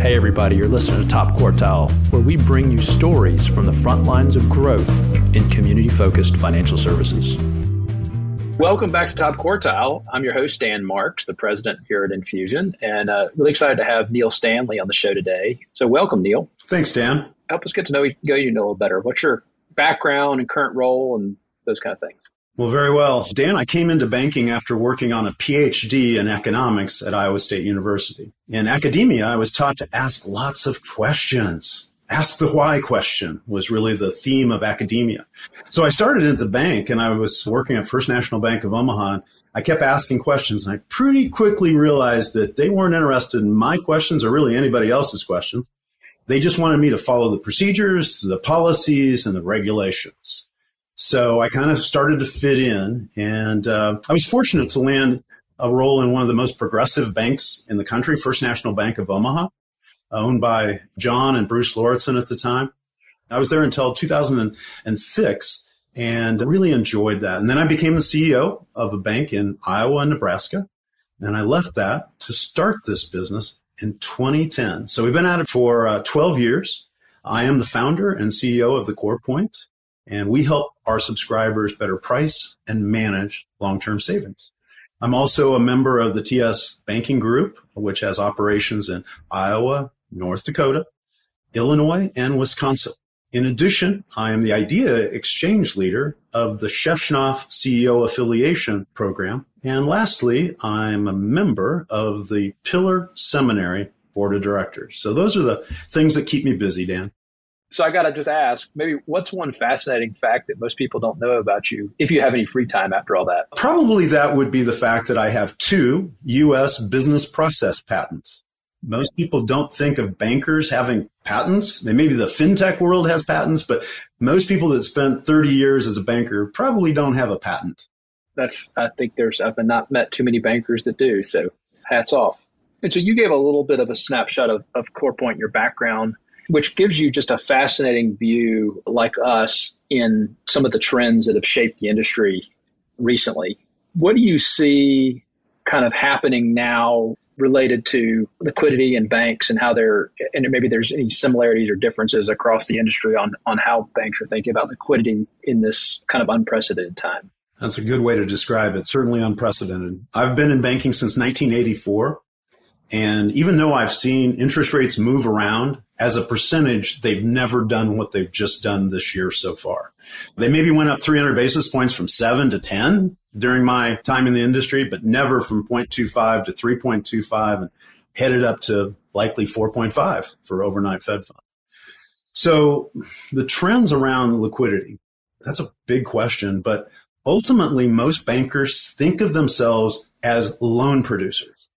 Hey, everybody, you're listening to Top Quartile, where we bring you stories from the front lines of growth in community focused financial services. Welcome back to Top Quartile. I'm your host, Dan Marks, the president here at Infusion, and uh, really excited to have Neil Stanley on the show today. So, welcome, Neil. Thanks, Dan. Help us get to know you, know you a little better. What's your background and current role and those kind of things? Well, very well. Dan, I came into banking after working on a PhD in economics at Iowa State University. In academia, I was taught to ask lots of questions. Ask the why question was really the theme of academia. So I started at the bank and I was working at First National Bank of Omaha. I kept asking questions and I pretty quickly realized that they weren't interested in my questions or really anybody else's questions. They just wanted me to follow the procedures, the policies, and the regulations. So I kind of started to fit in, and uh, I was fortunate to land a role in one of the most progressive banks in the country, First National Bank of Omaha, owned by John and Bruce Lauritzen at the time. I was there until 2006 and really enjoyed that. And then I became the CEO of a bank in Iowa and Nebraska. And I left that to start this business in 2010. So we've been at it for uh, 12 years. I am the founder and CEO of the CorePoint and we help our subscribers better price and manage long-term savings. I'm also a member of the TS Banking Group, which has operations in Iowa, North Dakota, Illinois, and Wisconsin. In addition, I am the idea exchange leader of the Shevchenov CEO affiliation program. And lastly, I'm a member of the Pillar Seminary board of directors. So those are the things that keep me busy, Dan. So I got to just ask, maybe what's one fascinating fact that most people don't know about you if you have any free time after all that? Probably that would be the fact that I have two U.S. business process patents. Most people don't think of bankers having patents. They, maybe the fintech world has patents, but most people that spent 30 years as a banker probably don't have a patent. That's, I think there's, I've not met too many bankers that do. So hats off. And so you gave a little bit of a snapshot of, of CorePoint, your background which gives you just a fascinating view, like us, in some of the trends that have shaped the industry recently. What do you see kind of happening now related to liquidity and banks and how they're, and maybe there's any similarities or differences across the industry on, on how banks are thinking about liquidity in this kind of unprecedented time? That's a good way to describe it. Certainly unprecedented. I've been in banking since 1984. And even though I've seen interest rates move around as a percentage, they've never done what they've just done this year so far. They maybe went up 300 basis points from seven to 10 during my time in the industry, but never from 0.25 to 3.25 and headed up to likely 4.5 for overnight Fed funds. So the trends around liquidity, that's a big question, but ultimately most bankers think of themselves as loan producers.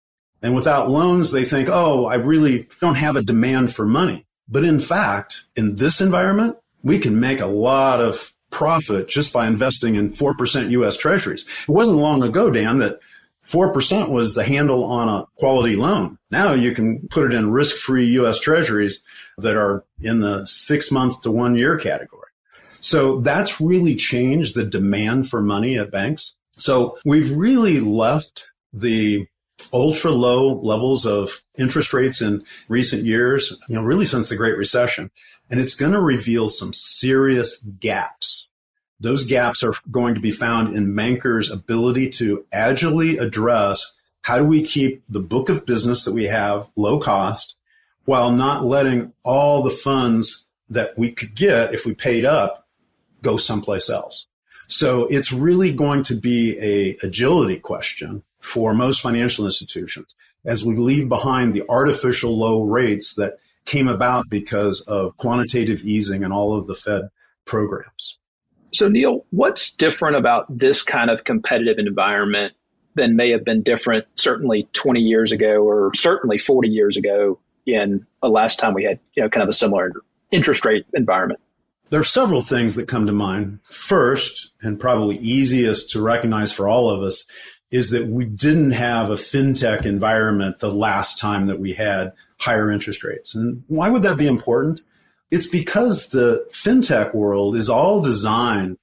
And without loans, they think, oh, I really don't have a demand for money. But in fact, in this environment, we can make a lot of profit just by investing in 4% US treasuries. It wasn't long ago, Dan, that 4% was the handle on a quality loan. Now you can put it in risk free US treasuries that are in the six month to one year category. So that's really changed the demand for money at banks. So we've really left the ultra low levels of interest rates in recent years, you know, really since the Great Recession. And it's going to reveal some serious gaps. Those gaps are going to be found in bankers' ability to agilely address how do we keep the book of business that we have low cost while not letting all the funds that we could get if we paid up go someplace else. So it's really going to be a agility question for most financial institutions as we leave behind the artificial low rates that came about because of quantitative easing and all of the Fed programs. So, Neil, what's different about this kind of competitive environment than may have been different certainly 20 years ago or certainly 40 years ago in the last time we had you know kind of a similar interest rate environment? There are several things that come to mind. First, and probably easiest to recognize for all of us, is that we didn't have a fintech environment the last time that we had higher interest rates. And why would that be important? It's because the fintech world is all designed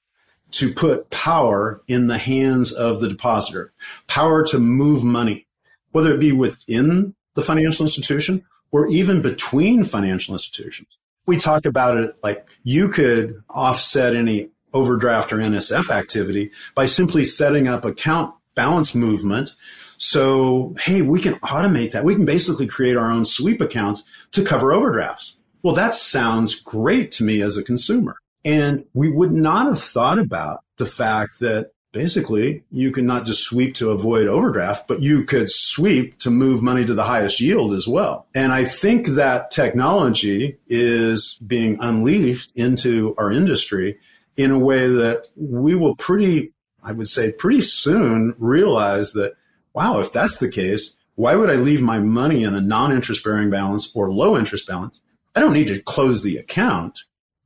to put power in the hands of the depositor, power to move money, whether it be within the financial institution or even between financial institutions. We talk about it like you could offset any overdraft or NSF activity by simply setting up account balance movement. So, hey, we can automate that. We can basically create our own sweep accounts to cover overdrafts. Well, that sounds great to me as a consumer. And we would not have thought about the fact that basically you can not just sweep to avoid overdraft, but you could sweep to move money to the highest yield as well. And I think that technology is being unleashed into our industry in a way that we will pretty, I would say, pretty soon realize that, wow, if that's the case, why would I leave my money in a non interest bearing balance or low interest balance? I don't need to close the account.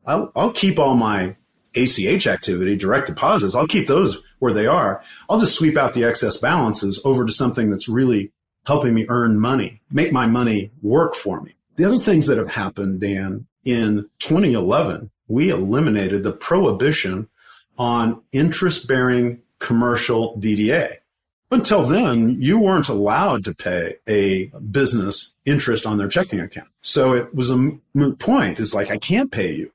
I'll, I'll keep all my ACH activity, direct deposits, I'll keep those where they are. I'll just sweep out the excess balances over to something that's really helping me earn money, make my money work for me. The other things that have happened, Dan, in 2011, we eliminated the prohibition on interest bearing commercial DDA. Until then, you weren't allowed to pay a business interest on their checking account. So it was a moot point. It's like, I can't pay you.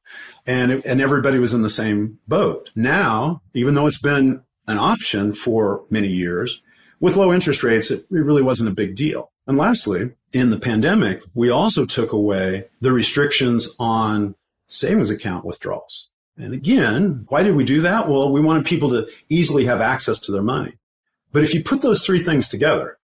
And, it, and everybody was in the same boat. Now, even though it's been an option for many years, with low interest rates, it, it really wasn't a big deal. And lastly, in the pandemic, we also took away the restrictions on savings account withdrawals. And again, why did we do that? Well, we wanted people to easily have access to their money. But if you put those three things together,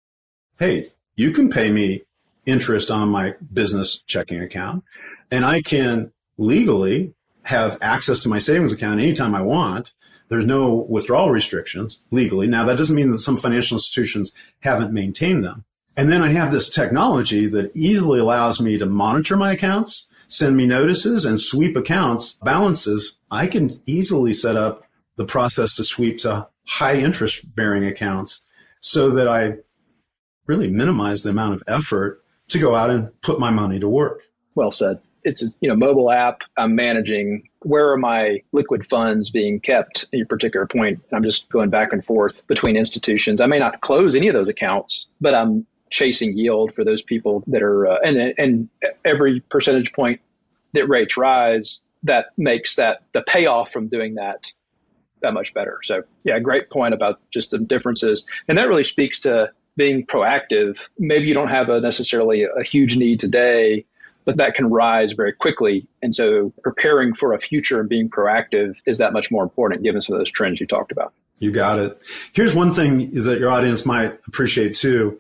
hey, you can pay me interest on my business checking account and I can legally have access to my savings account anytime I want. There's no withdrawal restrictions legally. Now that doesn't mean that some financial institutions haven't maintained them. And then I have this technology that easily allows me to monitor my accounts, send me notices and sweep accounts balances. I can easily set up the process to sweep to high interest bearing accounts so that I really minimize the amount of effort to go out and put my money to work. Well said. It's a you know mobile app. I'm managing where are my liquid funds being kept in your particular point. I'm just going back and forth between institutions. I may not close any of those accounts, but I'm chasing yield for those people that are uh, and and every percentage point that rates rise that makes that the payoff from doing that that much better. So yeah, great point about just the differences. And that really speaks to being proactive. Maybe you don't have a necessarily a huge need today, but that can rise very quickly. And so preparing for a future and being proactive is that much more important given some of those trends you talked about. You got it. Here's one thing that your audience might appreciate too.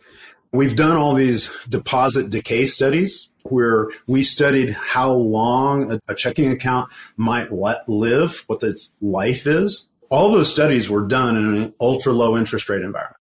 We've done all these deposit decay studies where we studied how long a, checking account might let live, what its life is. All those studies were done in an ultra low interest rate environment.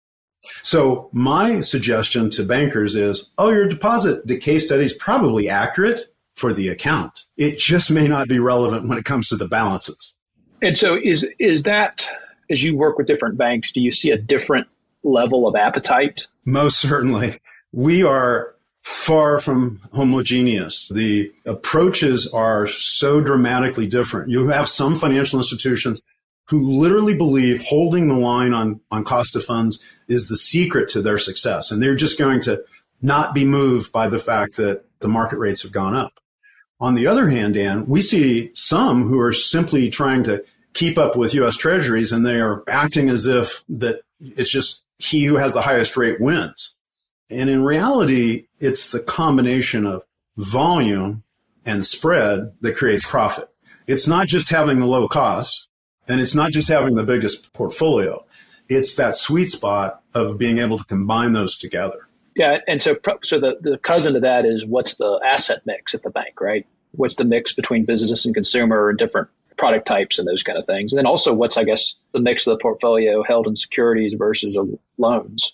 So my suggestion to bankers is, oh, your deposit decay study is probably accurate for the account. It just may not be relevant when it comes to the balances. And so is is that as you work with different banks, do you see a different level of appetite? Most certainly. We are far from homogeneous. The approaches are so dramatically different. You have some financial institutions who literally believe holding the line on, on cost of funds is the secret to their success. And they're just going to not be moved by the fact that the market rates have gone up. On the other hand, Dan, we see some who are simply trying to keep up with US treasuries and they are acting as if that it's just he who has the highest rate wins. And in reality, it's the combination of volume and spread that creates profit. It's not just having the low cost and it's not just having the biggest portfolio. It's that sweet spot of being able to combine those together. Yeah. And so, so the, the cousin to that is what's the asset mix at the bank, right? What's the mix between business and consumer and different product types and those kind of things. And then also what's, I guess, the mix of the portfolio held in securities versus uh, loans.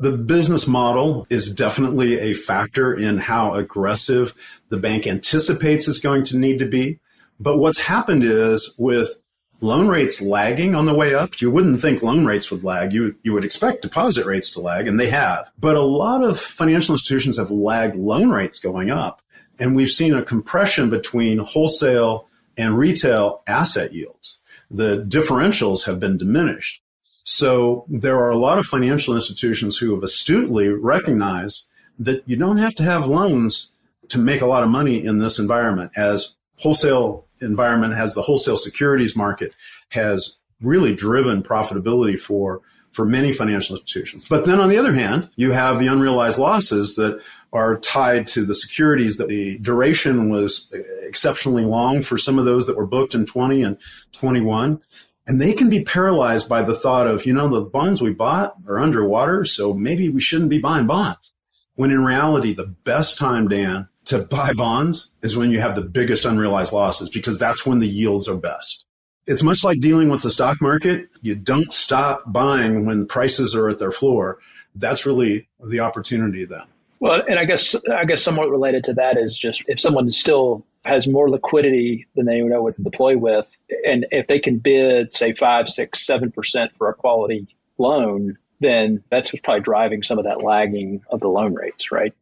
The business model is definitely a factor in how aggressive the bank anticipates it's going to need to be. But what's happened is with loan rates lagging on the way up, you wouldn't think loan rates would lag. You, you would expect deposit rates to lag, and they have. But a lot of financial institutions have lagged loan rates going up. And we've seen a compression between wholesale and retail asset yields. The differentials have been diminished. So there are a lot of financial institutions who have astutely recognized that you don't have to have loans to make a lot of money in this environment as wholesale environment has the wholesale securities market has really driven profitability for for many financial institutions. But then on the other hand, you have the unrealized losses that are tied to the securities that the duration was exceptionally long for some of those that were booked in 20 and 21. And they can be paralyzed by the thought of, you know, the bonds we bought are underwater, so maybe we shouldn't be buying bonds. When in reality, the best time, Dan, to buy bonds is when you have the biggest unrealized losses because that's when the yields are best. It's much like dealing with the stock market. You don't stop buying when prices are at their floor. That's really the opportunity then. Well, and I guess I guess somewhat related to that is just if someone still has more liquidity than they know what to deploy with, and if they can bid say five, six, seven percent for a quality loan, then that's what's probably driving some of that lagging of the loan rates, right?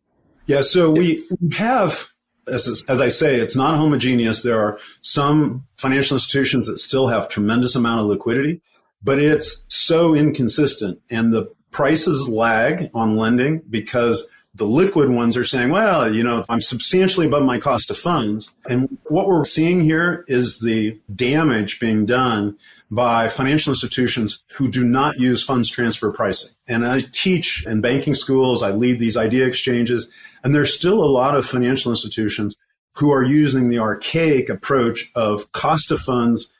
Yeah. So we have, as, as I say, it's not homogeneous. There are some financial institutions that still have tremendous amount of liquidity, but it's so inconsistent, and the prices lag on lending because the liquid ones are saying, well, you know, I'm substantially above my cost of funds. And what we're seeing here is the damage being done by financial institutions who do not use funds transfer pricing. And I teach in banking schools, I lead these idea exchanges, and there's still a lot of financial institutions who are using the archaic approach of cost of funds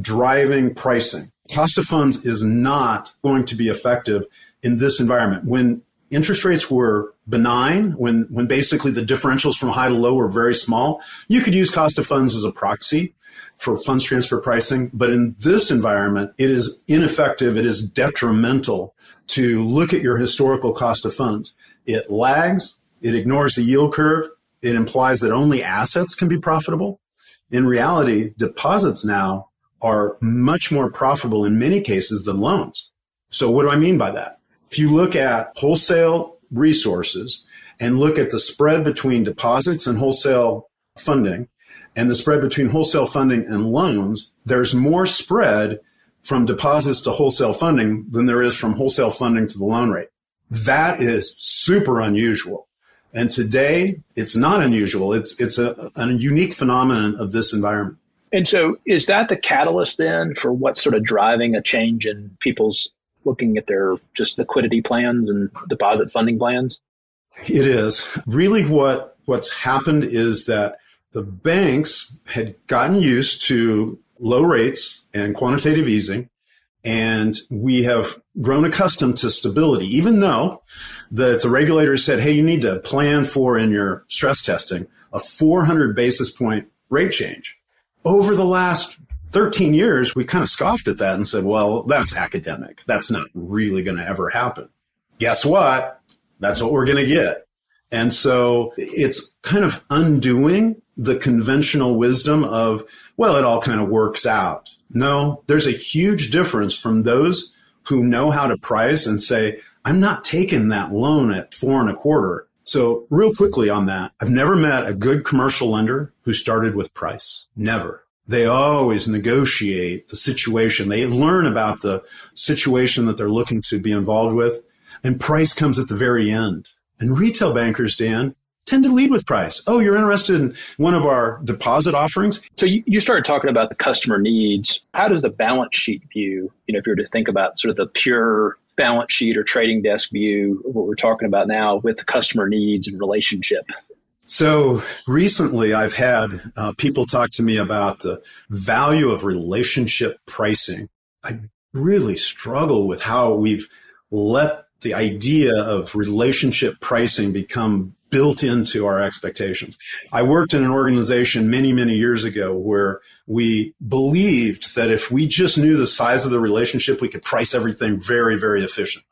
driving pricing. Cost of funds is not going to be effective in this environment. When interest rates were benign, when, when basically the differentials from high to low were very small, you could use cost of funds as a proxy for funds transfer pricing. But in this environment, it is ineffective. It is detrimental to look at your historical cost of funds. It lags. It ignores the yield curve. It implies that only assets can be profitable. In reality, deposits now are much more profitable in many cases than loans. So what do I mean by that? If you look at wholesale resources and look at the spread between deposits and wholesale funding and the spread between wholesale funding and loans, there's more spread from deposits to wholesale funding than there is from wholesale funding to the loan rate. That is super unusual. And today it's not unusual. It's, it's a, a unique phenomenon of this environment. And so is that the catalyst then for what's sort of driving a change in people's looking at their just liquidity plans and deposit funding plans? It is. Really what what's happened is that the banks had gotten used to low rates and quantitative easing and we have grown accustomed to stability even though the, the regulators said hey you need to plan for in your stress testing a 400 basis point rate change over the last 13 years, we kind of scoffed at that and said, well, that's academic. That's not really going to ever happen. Guess what? That's what we're going to get. And so it's kind of undoing the conventional wisdom of, well, it all kind of works out. No, there's a huge difference from those who know how to price and say, I'm not taking that loan at four and a quarter. So real quickly on that, I've never met a good commercial lender who started with price. Never they always negotiate the situation. They learn about the situation that they're looking to be involved with, and price comes at the very end. And retail bankers, Dan, tend to lead with price. Oh, you're interested in one of our deposit offerings? So you, started talking about the customer needs. How does the balance sheet view, you know, if you were to think about sort of the pure balance sheet or trading desk view, what we're talking about now with the customer needs and relationship so recently, I've had uh, people talk to me about the value of relationship pricing. I really struggle with how we've let the idea of relationship pricing become built into our expectations. I worked in an organization many, many years ago where we believed that if we just knew the size of the relationship, we could price everything very, very efficiently.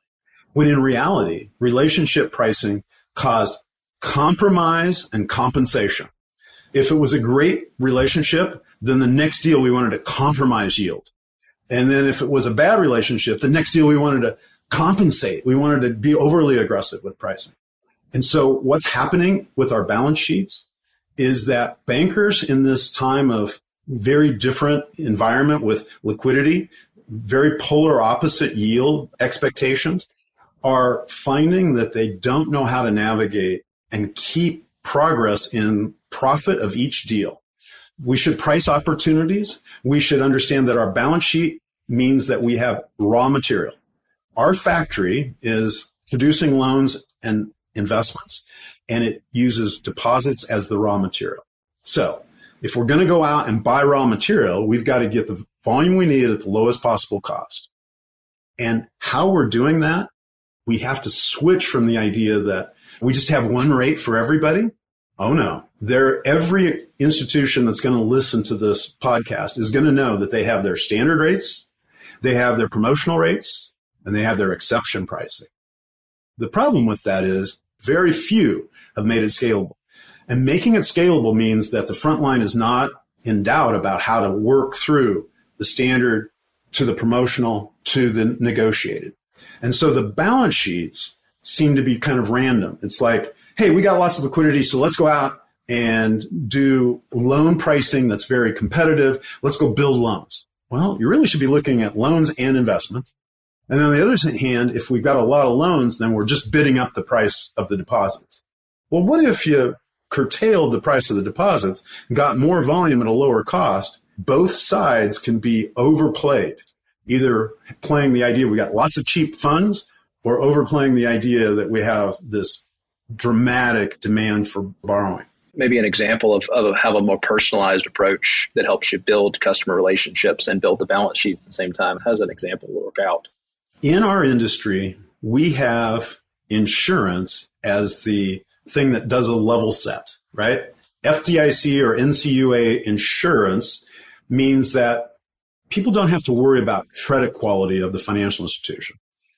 When in reality, relationship pricing caused compromise and compensation. If it was a great relationship, then the next deal we wanted to compromise yield. And then if it was a bad relationship, the next deal we wanted to compensate. We wanted to be overly aggressive with pricing. And so what's happening with our balance sheets is that bankers in this time of very different environment with liquidity, very polar opposite yield expectations are finding that they don't know how to navigate and keep progress in profit of each deal. We should price opportunities. We should understand that our balance sheet means that we have raw material. Our factory is producing loans and investments, and it uses deposits as the raw material. So if we're going to go out and buy raw material, we've got to get the volume we need at the lowest possible cost. And how we're doing that, we have to switch from the idea that we just have one rate for everybody. Oh no. Every institution that's going to listen to this podcast is going to know that they have their standard rates, they have their promotional rates, and they have their exception pricing. The problem with that is very few have made it scalable. And making it scalable means that the front line is not in doubt about how to work through the standard to the promotional to the negotiated. And so the balance sheets seem to be kind of random. It's like, hey, we got lots of liquidity, so let's go out and do loan pricing that's very competitive. Let's go build loans. Well, you really should be looking at loans and investments. And then on the other hand, if we've got a lot of loans, then we're just bidding up the price of the deposits. Well, what if you curtailed the price of the deposits, got more volume at a lower cost? Both sides can be overplayed, either playing the idea we got lots of cheap funds or overplaying the idea that we have this dramatic demand for borrowing maybe an example of, of have a more personalized approach that helps you build customer relationships and build the balance sheet at the same time? How does an example work out? In our industry, we have insurance as the thing that does a level set, right? FDIC or NCUA insurance means that people don't have to worry about credit quality of the financial institution.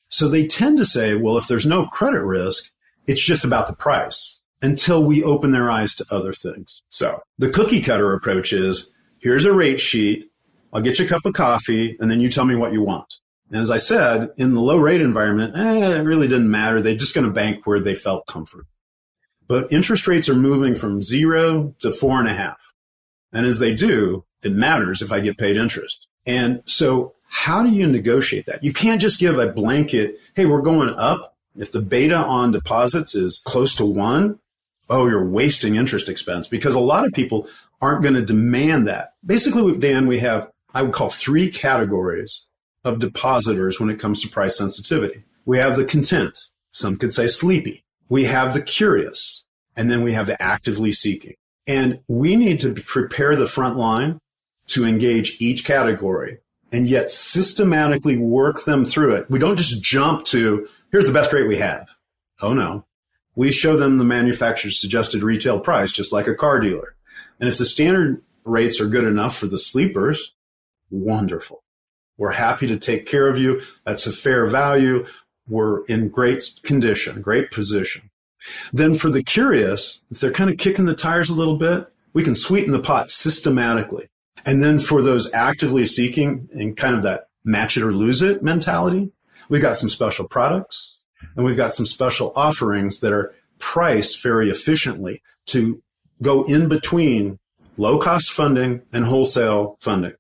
So they tend to say, well, if there's no credit risk, it's just about the price until we open their eyes to other things. So the cookie cutter approach is here's a rate sheet. I'll get you a cup of coffee and then you tell me what you want. And as I said, in the low rate environment, eh, it really didn't matter. They're just going to bank where they felt comfort. But interest rates are moving from zero to four and a half. And as they do, it matters if I get paid interest. And so how do you negotiate that? You can't just give a blanket, hey, we're going up. If the beta on deposits is close to one, oh, you're wasting interest expense because a lot of people aren't going to demand that. Basically, Dan, we have, I would call three categories of depositors when it comes to price sensitivity. We have the content. Some could say sleepy. We have the curious and then we have the actively seeking. And we need to prepare the front line to engage each category and yet systematically work them through it. We don't just jump to, here's the best rate we have. Oh no. We show them the manufacturer's suggested retail price, just like a car dealer. And if the standard rates are good enough for the sleepers, wonderful. We're happy to take care of you. That's a fair value. We're in great condition, great position. Then for the curious, if they're kind of kicking the tires a little bit, we can sweeten the pot systematically. And then for those actively seeking and kind of that match it or lose it mentality, we've got some special products and we've got some special offerings that are priced very efficiently to go in between low cost funding and wholesale funding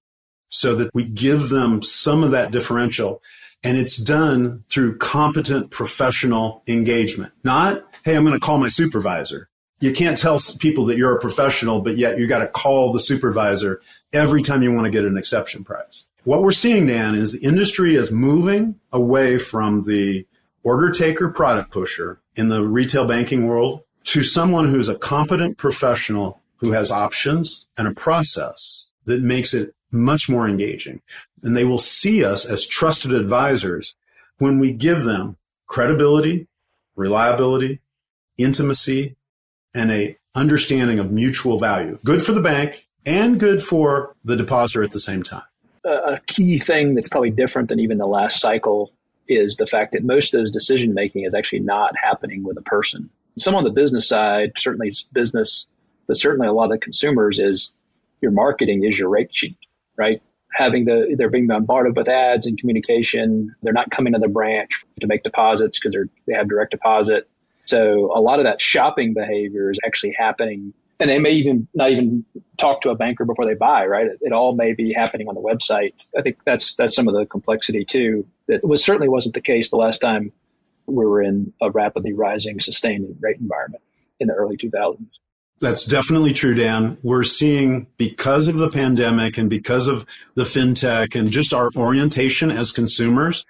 so that we give them some of that differential. And it's done through competent professional engagement, not, hey, I'm going to call my supervisor. You can't tell people that you're a professional, but yet you got to call the supervisor every time you want to get an exception price. What we're seeing, Dan, is the industry is moving away from the order taker product pusher in the retail banking world to someone who's a competent professional who has options and a process that makes it much more engaging. And they will see us as trusted advisors when we give them credibility, reliability, intimacy, and a understanding of mutual value. Good for the bank and good for the depositor at the same time. A key thing that's probably different than even the last cycle is the fact that most of those decision making is actually not happening with a person. Some on the business side, certainly business, but certainly a lot of the consumers is your marketing is your rate sheet right? Having the they're being bombarded with ads and communication. They're not coming to the branch to make deposits because they have direct deposit. So a lot of that shopping behavior is actually happening, and they may even not even talk to a banker before they buy. Right? It, it all may be happening on the website. I think that's that's some of the complexity too. That was certainly wasn't the case the last time we were in a rapidly rising, sustained rate environment in the early 2000s. That's definitely true, Dan. We're seeing because of the pandemic and because of the fintech and just our orientation as consumers,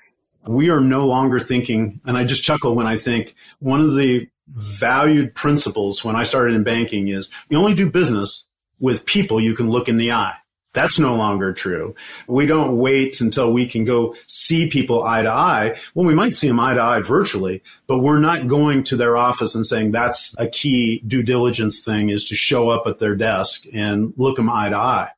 we are no longer thinking, and I just chuckle when I think one of the valued principles when I started in banking is you only do business with people you can look in the eye. That's no longer true. We don't wait until we can go see people eye to eye. Well, we might see them eye to eye virtually, but we're not going to their office and saying that's a key due diligence thing is to show up at their desk and look them eye to eye.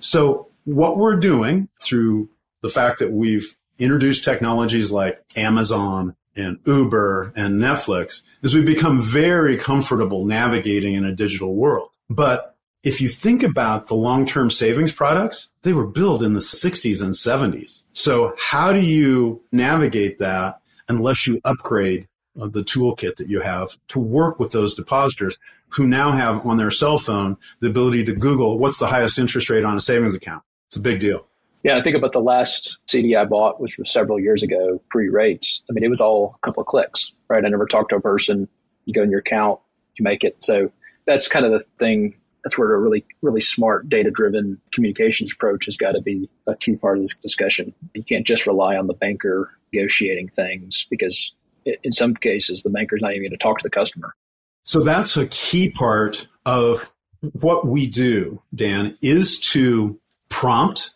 So what we're doing through the fact that we've introduced technologies like Amazon and Uber and Netflix is we've become very comfortable navigating in a digital world. But if you think about the long term savings products, they were built in the 60s and 70s. So, how do you navigate that unless you upgrade uh, the toolkit that you have to work with those depositors who now have on their cell phone the ability to Google what's the highest interest rate on a savings account? It's a big deal. Yeah, I think about the last CD I bought, which was several years ago, pre rates. I mean, it was all a couple of clicks, right? I never talked to a person. You go in your account, you make it. So that's kind of the thing that's where a really, really smart data driven communications approach has got to be a key part of this discussion. You can't just rely on the banker negotiating things because in some cases, the banker's not even going to talk to the customer. So that's a key part of what we do, Dan, is to prompt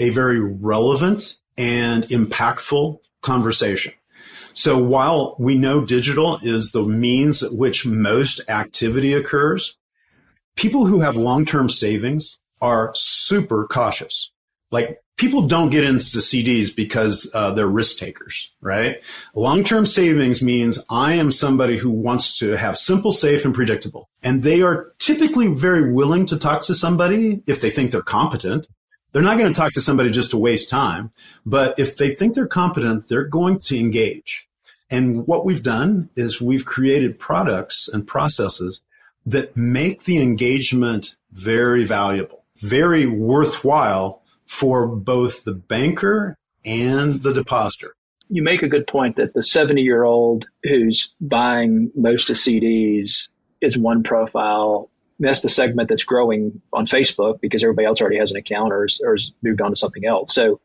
a very relevant and impactful conversation. So while we know digital is the means at which most activity occurs, people who have long-term savings are super cautious. Like people don't get into CDs because uh, they're risk takers, right? Long-term savings means I am somebody who wants to have simple, safe, and predictable. And they are typically very willing to talk to somebody if they think they're competent. They're not going to talk to somebody just to waste time. But if they think they're competent, they're going to engage. And what we've done is we've created products and processes that make the engagement very valuable, very worthwhile for both the banker and the depositor. You make a good point that the 70 year old who's buying most of CDs is one profile. That's the segment that's growing on Facebook because everybody else already has an account or, or has moved on to something else. So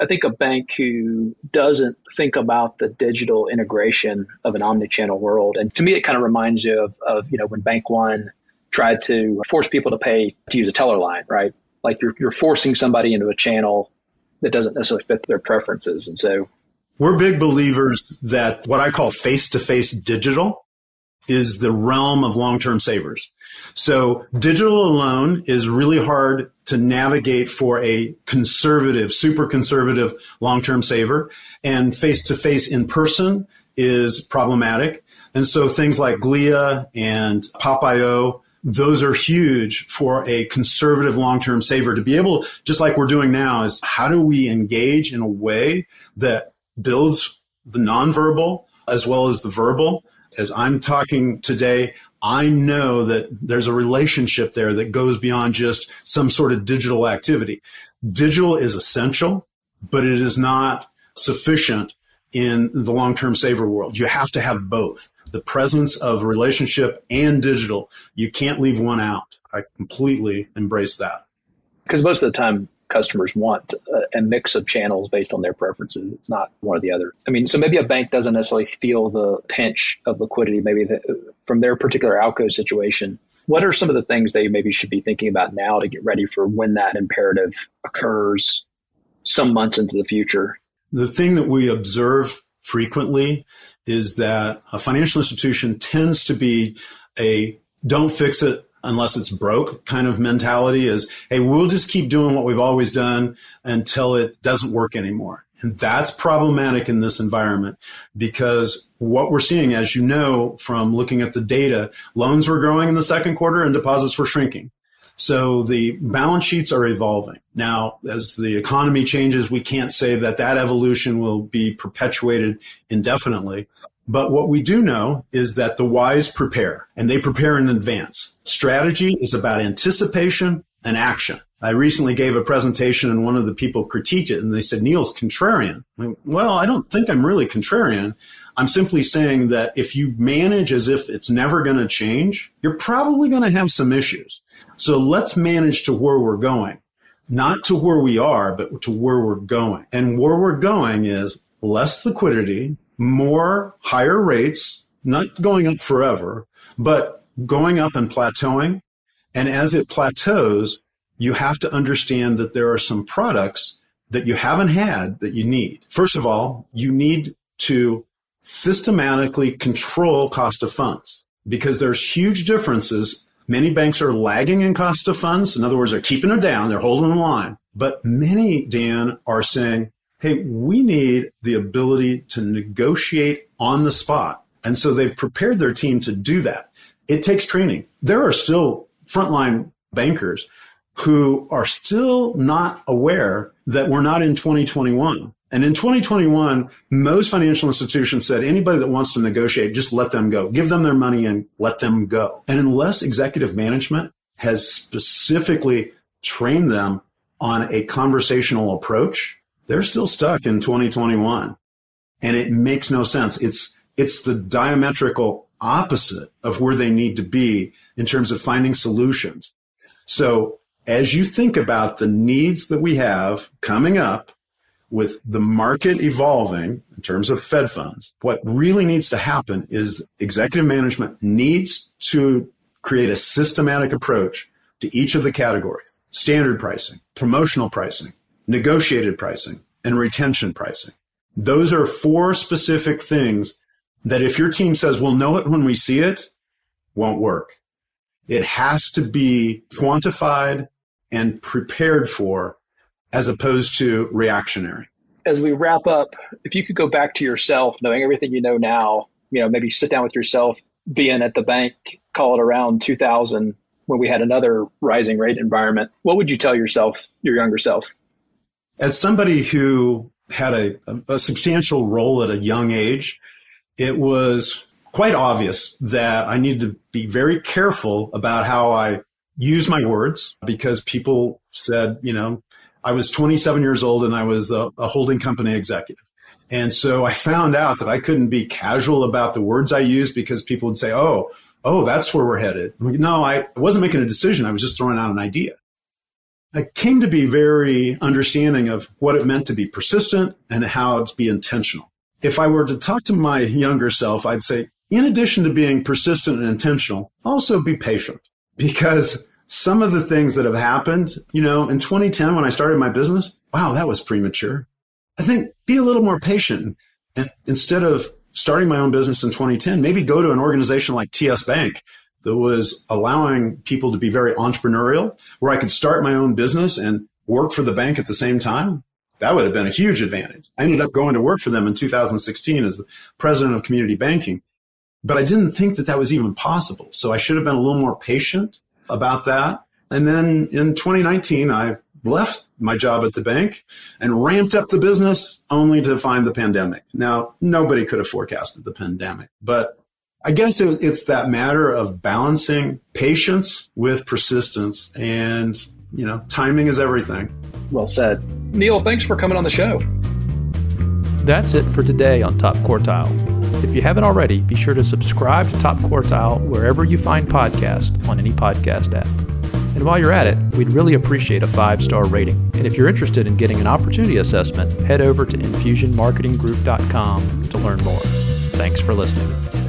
I think a bank who doesn't think about the digital integration of an omni-channel world, and to me, it kind of reminds you of, of you know when Bank One tried to force people to pay to use a teller line, right? Like you're you're forcing somebody into a channel that doesn't necessarily fit their preferences, and so we're big believers that what I call face-to-face digital is the realm of long-term savers. So digital alone is really hard to navigate for a conservative, super conservative long-term saver and face to face in person is problematic. And so things like Glia and Pop.io, those are huge for a conservative long-term saver to be able, just like we're doing now, is how do we engage in a way that builds the nonverbal as well as the verbal? As I'm talking today, I know that there's a relationship there that goes beyond just some sort of digital activity. Digital is essential, but it is not sufficient in the long-term saver world. You have to have both the presence of relationship and digital. You can't leave one out. I completely embrace that. Because most of the time, customers want a, a, mix of channels based on their preferences. It's not one or the other. I mean, so maybe a bank doesn't necessarily feel the pinch of liquidity, maybe the, from their particular ALCO situation. What are some of the things they maybe should be thinking about now to get ready for when that imperative occurs some months into the future? The thing that we observe frequently is that a financial institution tends to be a don't fix it unless it's broke kind of mentality is, hey, we'll just keep doing what we've always done until it doesn't work anymore. And that's problematic in this environment because what we're seeing, as you know, from looking at the data, loans were growing in the second quarter and deposits were shrinking. So the balance sheets are evolving. Now, as the economy changes, we can't say that that evolution will be perpetuated indefinitely. But what we do know is that the wise prepare and they prepare in advance. Strategy is about anticipation and action. I recently gave a presentation and one of the people critiqued it and they said, Neil's contrarian. well, I don't think I'm really contrarian. I'm simply saying that if you manage as if it's never going to change, you're probably going to have some issues. So let's manage to where we're going, not to where we are, but to where we're going. And where we're going is less liquidity, more higher rates, not going up forever, but going up and plateauing. And as it plateaus, you have to understand that there are some products that you haven't had that you need. First of all, you need to systematically control cost of funds because there's huge differences. Many banks are lagging in cost of funds. In other words, they're keeping it down. They're holding the line. But many, Dan, are saying, Hey, we need the ability to negotiate on the spot. And so they've prepared their team to do that. It takes training. There are still frontline bankers who are still not aware that we're not in 2021. And in 2021, most financial institutions said anybody that wants to negotiate, just let them go. Give them their money and let them go. And unless executive management has specifically trained them on a conversational approach, they're still stuck in 2021. And it makes no sense. It's, it's the diametrical opposite of where they need to be in terms of finding solutions. So as you think about the needs that we have coming up with the market evolving in terms of Fed funds, what really needs to happen is executive management needs to create a systematic approach to each of the categories standard pricing, promotional pricing, negotiated pricing, and retention pricing. Those are four specific things that if your team says, we'll know it when we see it, won't work. It has to be quantified and prepared for as opposed to reactionary. As we wrap up, if you could go back to yourself, knowing everything you know now, you know, maybe sit down with yourself, being at the bank, call it around 2000 when we had another rising rate environment, what would you tell yourself, your younger self? As somebody who had a, a substantial role at a young age, it was quite obvious that I needed to be very careful about how I use my words because people said, you know, I was 27 years old and I was a, a holding company executive. And so I found out that I couldn't be casual about the words I used because people would say, oh, oh, that's where we're headed. No, I wasn't making a decision. I was just throwing out an idea. I came to be very understanding of what it meant to be persistent and how to be intentional. If I were to talk to my younger self, I'd say, in addition to being persistent and intentional, also be patient because some of the things that have happened, you know, in 2010 when I started my business, wow, that was premature. I think be a little more patient and instead of starting my own business in 2010, maybe go to an organization like TS Bank that was allowing people to be very entrepreneurial, where I could start my own business and work for the bank at the same time. That would have been a huge advantage. I ended up going to work for them in 2016 as the president of community banking. But I didn't think that that was even possible. So I should have been a little more patient about that. And then in 2019, I left my job at the bank and ramped up the business only to find the pandemic. Now, nobody could have forecasted the pandemic, but I guess it's that matter of balancing patience with persistence and, you know, timing is everything. Well said. Neil, thanks for coming on the show. That's it for today on Top Quartile. If you haven't already, be sure to subscribe to Top Quartile wherever you find podcasts on any podcast app. And while you're at it, we'd really appreciate a five star rating. And if you're interested in getting an opportunity assessment, head over to infusionmarketinggroup.com to learn more. Thanks for listening.